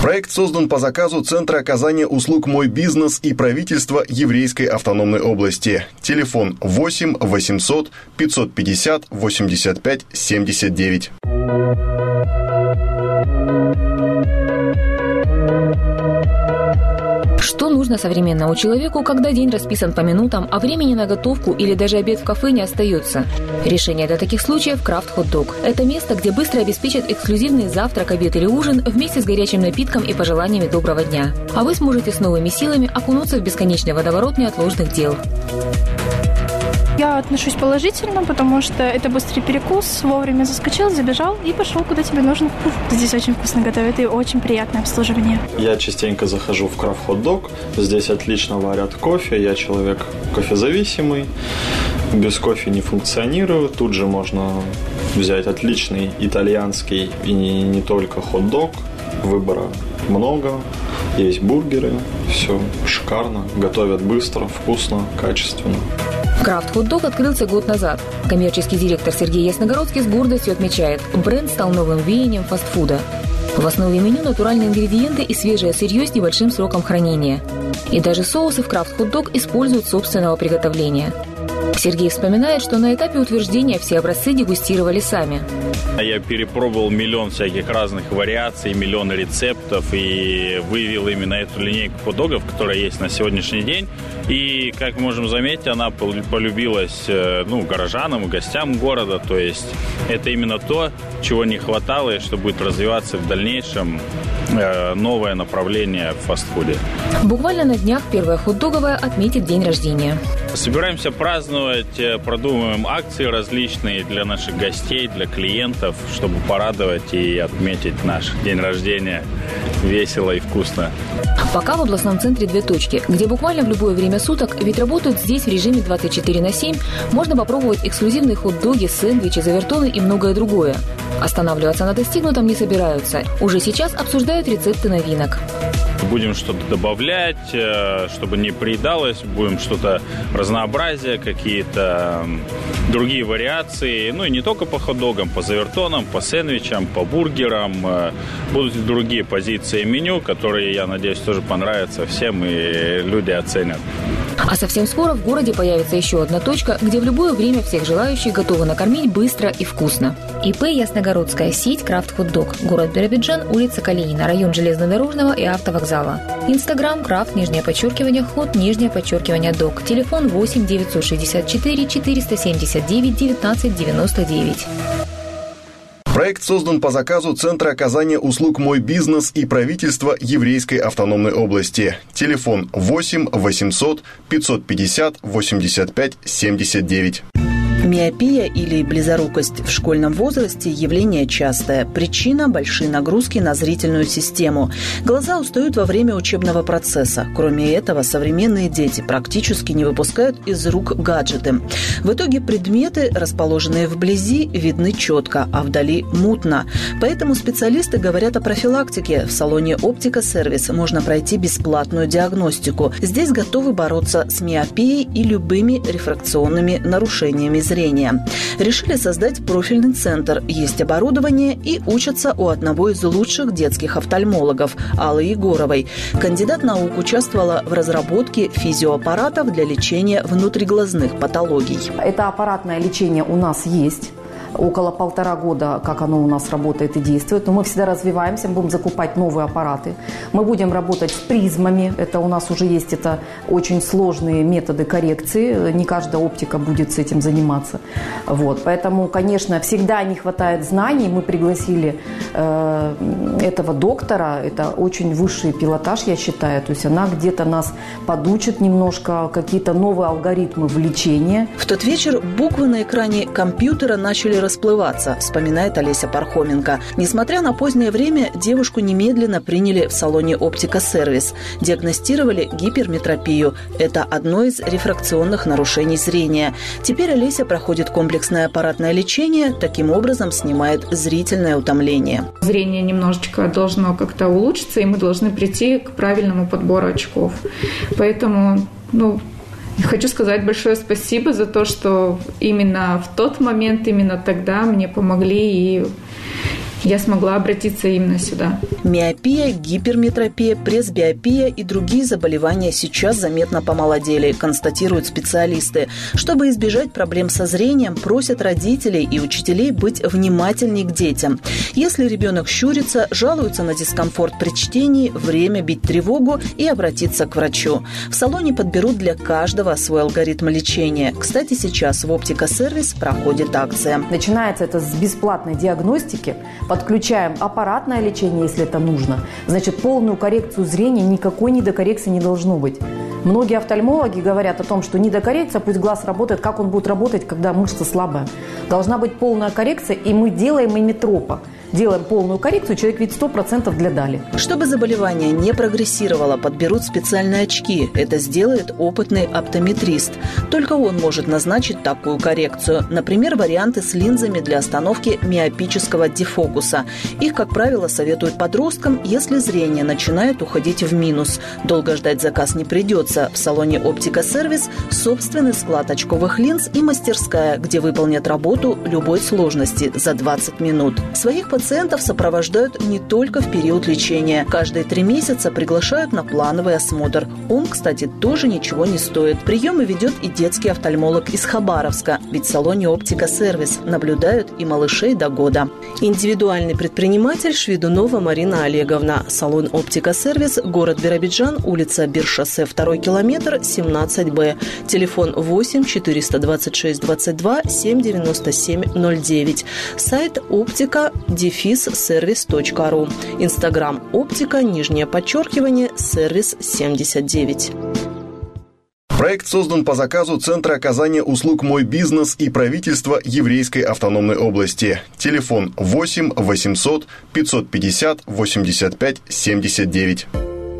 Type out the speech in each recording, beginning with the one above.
Проект создан по заказу Центра оказания услуг «Мой бизнес» и правительства Еврейской автономной области. Телефон 8 800 550 85 79. Что нужно современному человеку, когда день расписан по минутам, а времени на готовку или даже обед в кафе не остается? Решение для таких случаев – Крафт Хот Дог. Это место, где быстро обеспечат эксклюзивный завтрак, обед или ужин вместе с горячим напитком и пожеланиями доброго дня. А вы сможете с новыми силами окунуться в бесконечный водоворот неотложных дел. Я отношусь положительно, потому что это быстрый перекус, вовремя заскочил, забежал и пошел, куда тебе нужно. Здесь очень вкусно готовят и очень приятное обслуживание. Я частенько захожу в Крафт Хот Дог. Здесь отлично варят кофе. Я человек кофезависимый. Без кофе не функционирую. Тут же можно взять отличный итальянский и не, не только хот-дог. Выбора много. Есть бургеры. Все шикарно. Готовят быстро, вкусно, качественно. Крафт Хот Дог открылся год назад. Коммерческий директор Сергей Ясногородский с гордостью отмечает, бренд стал новым веянием фастфуда. В основе меню натуральные ингредиенты и свежее сырье с небольшим сроком хранения. И даже соусы в Крафт Хот Дог используют собственного приготовления – Сергей вспоминает, что на этапе утверждения все образцы дегустировали сами. Я перепробовал миллион всяких разных вариаций, миллион рецептов и вывел именно эту линейку хот-догов, которая есть на сегодняшний день. И, как мы можем заметить, она полюбилась э, ну, горожанам и гостям города. То есть это именно то, чего не хватало и что будет развиваться в дальнейшем э, новое направление в фастфуде. Буквально на днях первая хот-договая отметит день рождения. Собираемся праздновать, э, продумываем акции различные для наших гостей, для клиентов, чтобы порадовать и отметить наш день рождения весело и вкусно. Пока в областном центре две точки, где буквально в любое время суток, ведь работают здесь в режиме 24 на 7, можно попробовать эксклюзивные хот-доги, сэндвичи, завертоны и многое другое. Останавливаться на достигнутом не собираются. Уже сейчас обсуждают рецепты новинок. Будем что-то добавлять, э, чтобы не приедалось, будем что-то разнообразие, какие-то другие вариации. Ну и не только по хот-догам, по завертонам, по сэндвичам, по бургерам. Э, будут и другие позиции меню, которые, я надеюсь, тоже понравятся всем и люди оценят. А совсем скоро в городе появится еще одна точка, где в любое время всех желающих готовы накормить быстро и вкусно. ИП «Ясногородская сеть Крафт Хот Дог», город Биробиджан, улица Калинина, район Железнодорожного и автовокзала. Инстаграм Крафт, нижнее подчеркивание, ход, нижнее подчеркивание Дог. Телефон 8 964 479 19 99. Проект создан по заказу Центра оказания услуг «Мой бизнес» и правительства Еврейской автономной области. Телефон 8 800 550 85 79. Миопия или близорукость в школьном возрасте – явление частое. Причина – большие нагрузки на зрительную систему. Глаза устают во время учебного процесса. Кроме этого, современные дети практически не выпускают из рук гаджеты. В итоге предметы, расположенные вблизи, видны четко, а вдали – мутно. Поэтому специалисты говорят о профилактике. В салоне «Оптика Сервис» можно пройти бесплатную диагностику. Здесь готовы бороться с миопией и любыми рефракционными нарушениями зрения. Решили создать профильный центр, есть оборудование и учатся у одного из лучших детских офтальмологов Аллы Егоровой. Кандидат наук участвовала в разработке физиоаппаратов для лечения внутриглазных патологий. Это аппаратное лечение у нас есть около полтора года, как оно у нас работает и действует. Но мы всегда развиваемся, мы будем закупать новые аппараты. Мы будем работать с призмами. Это у нас уже есть это очень сложные методы коррекции. Не каждая оптика будет с этим заниматься. Вот. Поэтому, конечно, всегда не хватает знаний. Мы пригласили э, этого доктора. Это очень высший пилотаж, я считаю. То есть она где-то нас подучит немножко, какие-то новые алгоритмы в лечении. В тот вечер буквы на экране компьютера начали расплываться, вспоминает Олеся Пархоменко. Несмотря на позднее время, девушку немедленно приняли в салоне «Оптика Сервис». Диагностировали гиперметропию. Это одно из рефракционных нарушений зрения. Теперь Олеся проходит комплексное аппаратное лечение, таким образом снимает зрительное утомление. Зрение немножечко должно как-то улучшиться, и мы должны прийти к правильному подбору очков. Поэтому ну, Хочу сказать большое спасибо за то, что именно в тот момент, именно тогда мне помогли и я смогла обратиться именно сюда. Миопия, гиперметропия, пресбиопия и другие заболевания сейчас заметно помолодели, констатируют специалисты. Чтобы избежать проблем со зрением, просят родителей и учителей быть внимательнее к детям. Если ребенок щурится, жалуется на дискомфорт при чтении, время бить тревогу и обратиться к врачу. В салоне подберут для каждого свой алгоритм лечения. Кстати, сейчас в «Оптика-сервис» проходит акция. Начинается это с бесплатной диагностики, подключаем аппаратное лечение, если это нужно. Значит, полную коррекцию зрения, никакой недокоррекции не должно быть. Многие офтальмологи говорят о том, что недокоррекция, пусть глаз работает, как он будет работать, когда мышца слабая. Должна быть полная коррекция, и мы делаем иметропа делаем полную коррекцию, человек видит 100% для дали. Чтобы заболевание не прогрессировало, подберут специальные очки. Это сделает опытный оптометрист. Только он может назначить такую коррекцию. Например, варианты с линзами для остановки миопического дефокуса. Их, как правило, советуют подросткам, если зрение начинает уходить в минус. Долго ждать заказ не придется. В салоне «Оптика Сервис» собственный склад очковых линз и мастерская, где выполнят работу любой сложности за 20 минут. Своих пациентов сопровождают не только в период лечения. Каждые три месяца приглашают на плановый осмотр. Он, кстати, тоже ничего не стоит. Приемы ведет и детский офтальмолог из Хабаровска, ведь в салоне «Оптика Сервис» наблюдают и малышей до года. Индивидуальный предприниматель Шведунова Марина Олеговна. Салон «Оптика Сервис», город Биробиджан, улица Биршоссе, 2 километр, 17Б. Телефон 8 426 22 797 09. Сайт «Оптика», дефис сервис.ру. Инстаграм оптика, нижнее подчеркивание, сервис 79. Проект создан по заказу Центра оказания услуг «Мой бизнес» и правительства Еврейской автономной области. Телефон 8 800 550 85 79.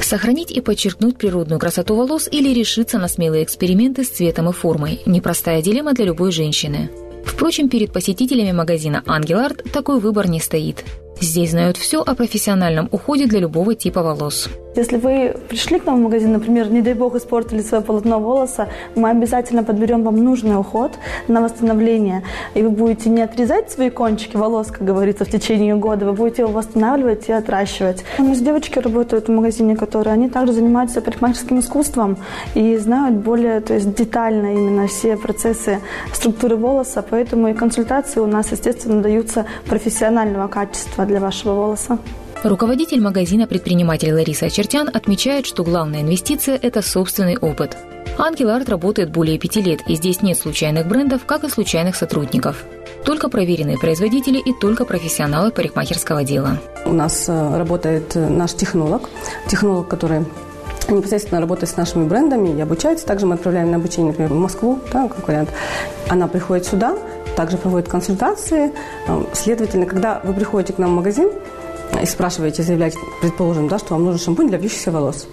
Сохранить и подчеркнуть природную красоту волос или решиться на смелые эксперименты с цветом и формой – непростая дилемма для любой женщины. Впрочем, перед посетителями магазина «Ангел Арт» такой выбор не стоит. Здесь знают все о профессиональном уходе для любого типа волос. Если вы пришли к нам в магазин, например, не дай бог испортили свое полотно волоса, мы обязательно подберем вам нужный уход на восстановление. И вы будете не отрезать свои кончики волос, как говорится, в течение года, вы будете его восстанавливать и отращивать. У нас девочки работают в магазине, которые они также занимаются парикмахерским искусством и знают более то есть, детально именно все процессы структуры волоса, поэтому и консультации у нас, естественно, даются профессионального качества для вашего волоса. Руководитель магазина предприниматель Лариса Чертян отмечает, что главная инвестиция – это собственный опыт. Ангел Арт работает более пяти лет, и здесь нет случайных брендов, как и случайных сотрудников. Только проверенные производители и только профессионалы парикмахерского дела. У нас э, работает э, наш технолог, технолог, который непосредственно работает с нашими брендами и обучается. Также мы отправляем на обучение, например, в Москву, да, как вариант. Она приходит сюда, также проводит консультации. Э, следовательно, когда вы приходите к нам в магазин, и спрашиваете, заявляете, предположим, да, что вам нужен шампунь для вьющихся волос.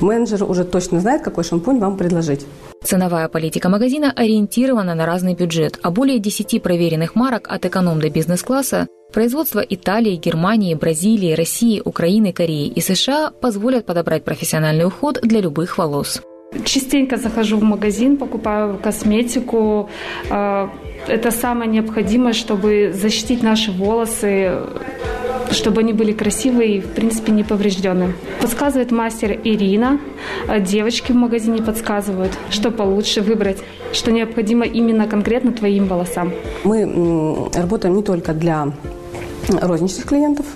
Менеджер уже точно знает, какой шампунь вам предложить. Ценовая политика магазина ориентирована на разный бюджет, а более 10 проверенных марок от эконом до бизнес-класса Производство Италии, Германии, Бразилии, России, Украины, Кореи и США позволят подобрать профессиональный уход для любых волос. Частенько захожу в магазин, покупаю косметику. А, это самое необходимое, чтобы защитить наши волосы, чтобы они были красивые и, в принципе, не поврежденные. Подсказывает мастер Ирина. А девочки в магазине подсказывают, что получше выбрать, что необходимо именно конкретно твоим волосам. Мы работаем не только для розничных клиентов,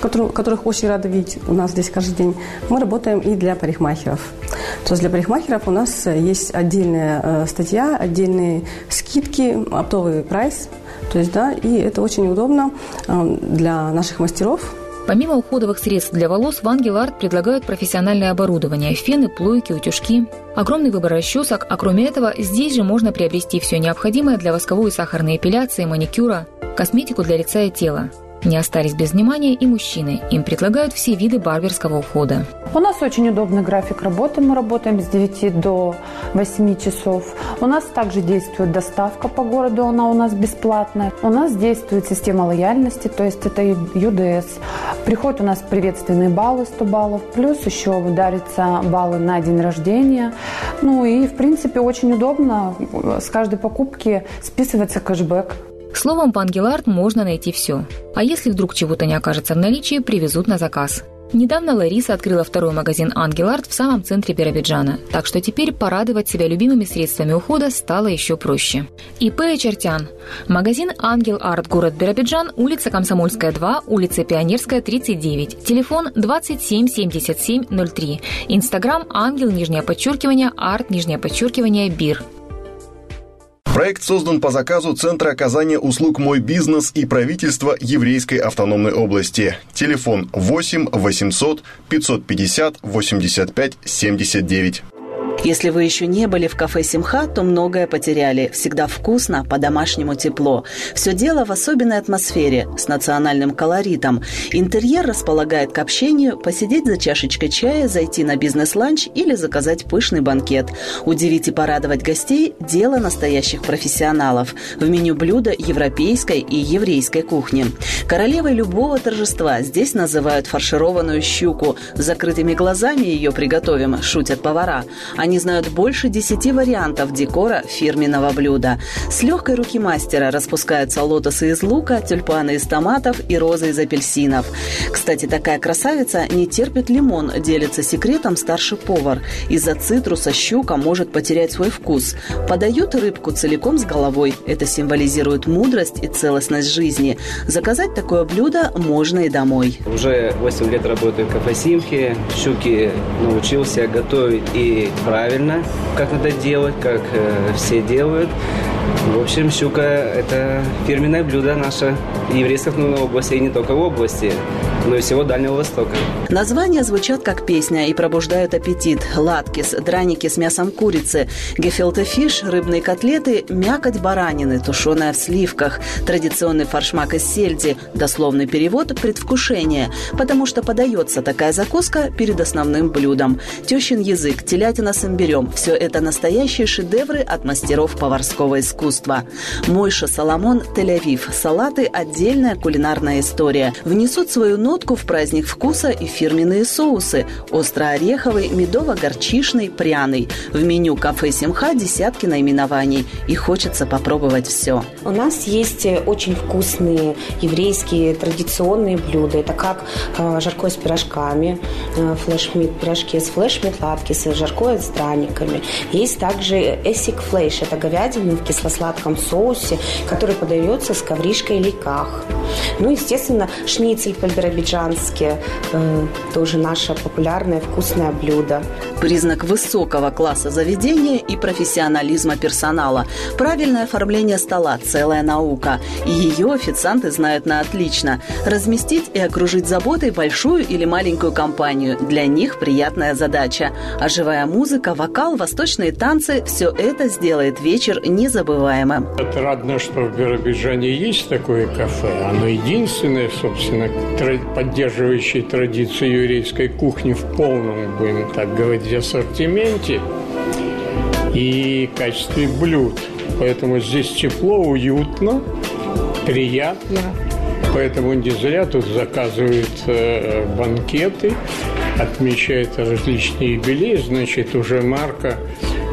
которых очень рада видеть у нас здесь каждый день. Мы работаем и для парикмахеров. То есть для парикмахеров у нас есть отдельная э, статья, отдельные скидки, оптовый прайс. То есть, да, и это очень удобно э, для наших мастеров, Помимо уходовых средств для волос, в Ангел Арт предлагают профессиональное оборудование – фены, плойки, утюжки. Огромный выбор расчесок, а кроме этого, здесь же можно приобрести все необходимое для восковой и сахарной эпиляции, маникюра, косметику для лица и тела. Не остались без внимания и мужчины. Им предлагают все виды барберского ухода. У нас очень удобный график работы. Мы работаем с 9 до 8 часов. У нас также действует доставка по городу, она у нас бесплатная. У нас действует система лояльности, то есть это ЮДС. Приходят у нас приветственные баллы 100 баллов, плюс еще дарятся баллы на день рождения. Ну и, в принципе, очень удобно. С каждой покупки списывается кэшбэк. Словом, по Ангеларт можно найти все. А если вдруг чего-то не окажется в наличии, привезут на заказ. Недавно Лариса открыла второй магазин «Ангел Арт» в самом центре Биробиджана, так что теперь порадовать себя любимыми средствами ухода стало еще проще. ИП Чертян. Магазин «Ангел Арт», город Биробиджан, улица Комсомольская, 2, улица Пионерская, 39. Телефон 27 77 03. Инстаграм «Ангел», нижнее подчеркивание, арт, нижнее подчеркивание, бир. Проект создан по заказу Центра оказания услуг «Мой бизнес» и правительства Еврейской автономной области. Телефон 8 800 550 85 79. Если вы еще не были в кафе «Симха», то многое потеряли. Всегда вкусно, по-домашнему тепло. Все дело в особенной атмосфере, с национальным колоритом. Интерьер располагает к общению, посидеть за чашечкой чая, зайти на бизнес-ланч или заказать пышный банкет. Удивить и порадовать гостей – дело настоящих профессионалов. В меню блюда европейской и еврейской кухни. Королевой любого торжества здесь называют фаршированную щуку. С закрытыми глазами ее приготовим, шутят повара. Они знают больше десяти вариантов декора фирменного блюда. С легкой руки мастера распускаются лотосы из лука, тюльпаны из томатов и розы из апельсинов. Кстати, такая красавица не терпит лимон, делится секретом старший повар. Из-за цитруса щука может потерять свой вкус. Подают рыбку целиком с головой. Это символизирует мудрость и целостность жизни. Заказать такое блюдо можно и домой. Уже 8 лет работаю в кафе Симхи. Щуки научился готовить и правильно, как надо делать, как э, все делают. В общем, щука – это фирменное блюдо наше еврейской автономной области, и не только в области, но и всего Дальнего Востока. Названия звучат как песня и пробуждают аппетит. Латкис, драники с мясом курицы, гефилте фиш, рыбные котлеты, мякоть баранины, тушеная в сливках, традиционный фаршмак из сельди, дословный перевод – предвкушение, потому что подается такая закуска перед основным блюдом. Тещин язык, телятина с имбирем – все это настоящие шедевры от мастеров поварского искусства. Мойша Соломон, Тель-Авив. Салаты – отдельная кулинарная история. Внесут свою нотку в праздник вкуса и фирменные соусы – остро-ореховый, медово-горчишный, пряный. В меню кафе «Симха» десятки наименований. И хочется попробовать все. У нас есть очень вкусные еврейские традиционные блюда. Это как э, жаркое с пирожками, э, флешмит, пирожки с флешмит латкисы, жаркое с драниками. Есть также эсик флейш. Это говядина в кисло-сладком соусе, который подается с ковришкой или ках. Ну, естественно, шницель по-биробиджански, э, тоже наше популярное вкусное блюдо. Признак высокого класса заведения и профессионализма персонала. Правильное оформление стола – целая наука. И ее официанты знают на отлично. Разместить и окружить заботой большую или маленькую компанию – для них приятная задача. А живая музыка, вокал, восточные танцы – все это сделает вечер незабываемым. Отрадно, что в Биробиджане есть такое кафе. Оно единственное, собственно, поддерживающее традицию еврейской кухни в полном, будем так говорить, ассортименте и качестве блюд. Поэтому здесь тепло, уютно, приятно. Поэтому не зря тут заказывают э, банкеты, отмечают различные юбилеи. Значит, уже марка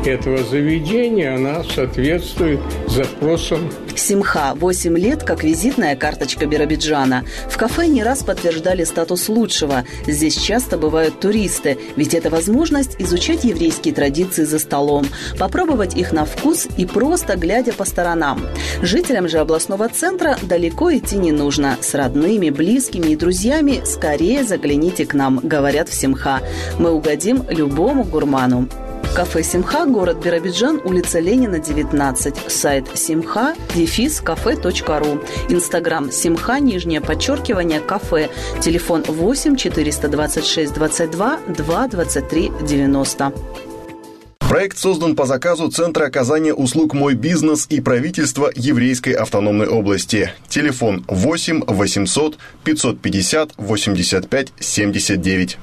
этого заведения, она соответствует запросам. Симха – 8 лет как визитная карточка Биробиджана. В кафе не раз подтверждали статус лучшего. Здесь часто бывают туристы, ведь это возможность изучать еврейские традиции за столом, попробовать их на вкус и просто глядя по сторонам. Жителям же областного центра далеко идти не нужно. С родными, близкими и друзьями скорее загляните к нам, говорят в Симха. Мы угодим любому гурману. Кафе «Симха», город Биробиджан, улица Ленина, 19. Сайт симха, дефис, кафе.ру. Инстаграм «Симха», нижнее подчеркивание, кафе. Телефон 8 426 22 2 23 90. Проект создан по заказу Центра оказания услуг «Мой бизнес» и правительства Еврейской автономной области. Телефон 8 800 550 85 79.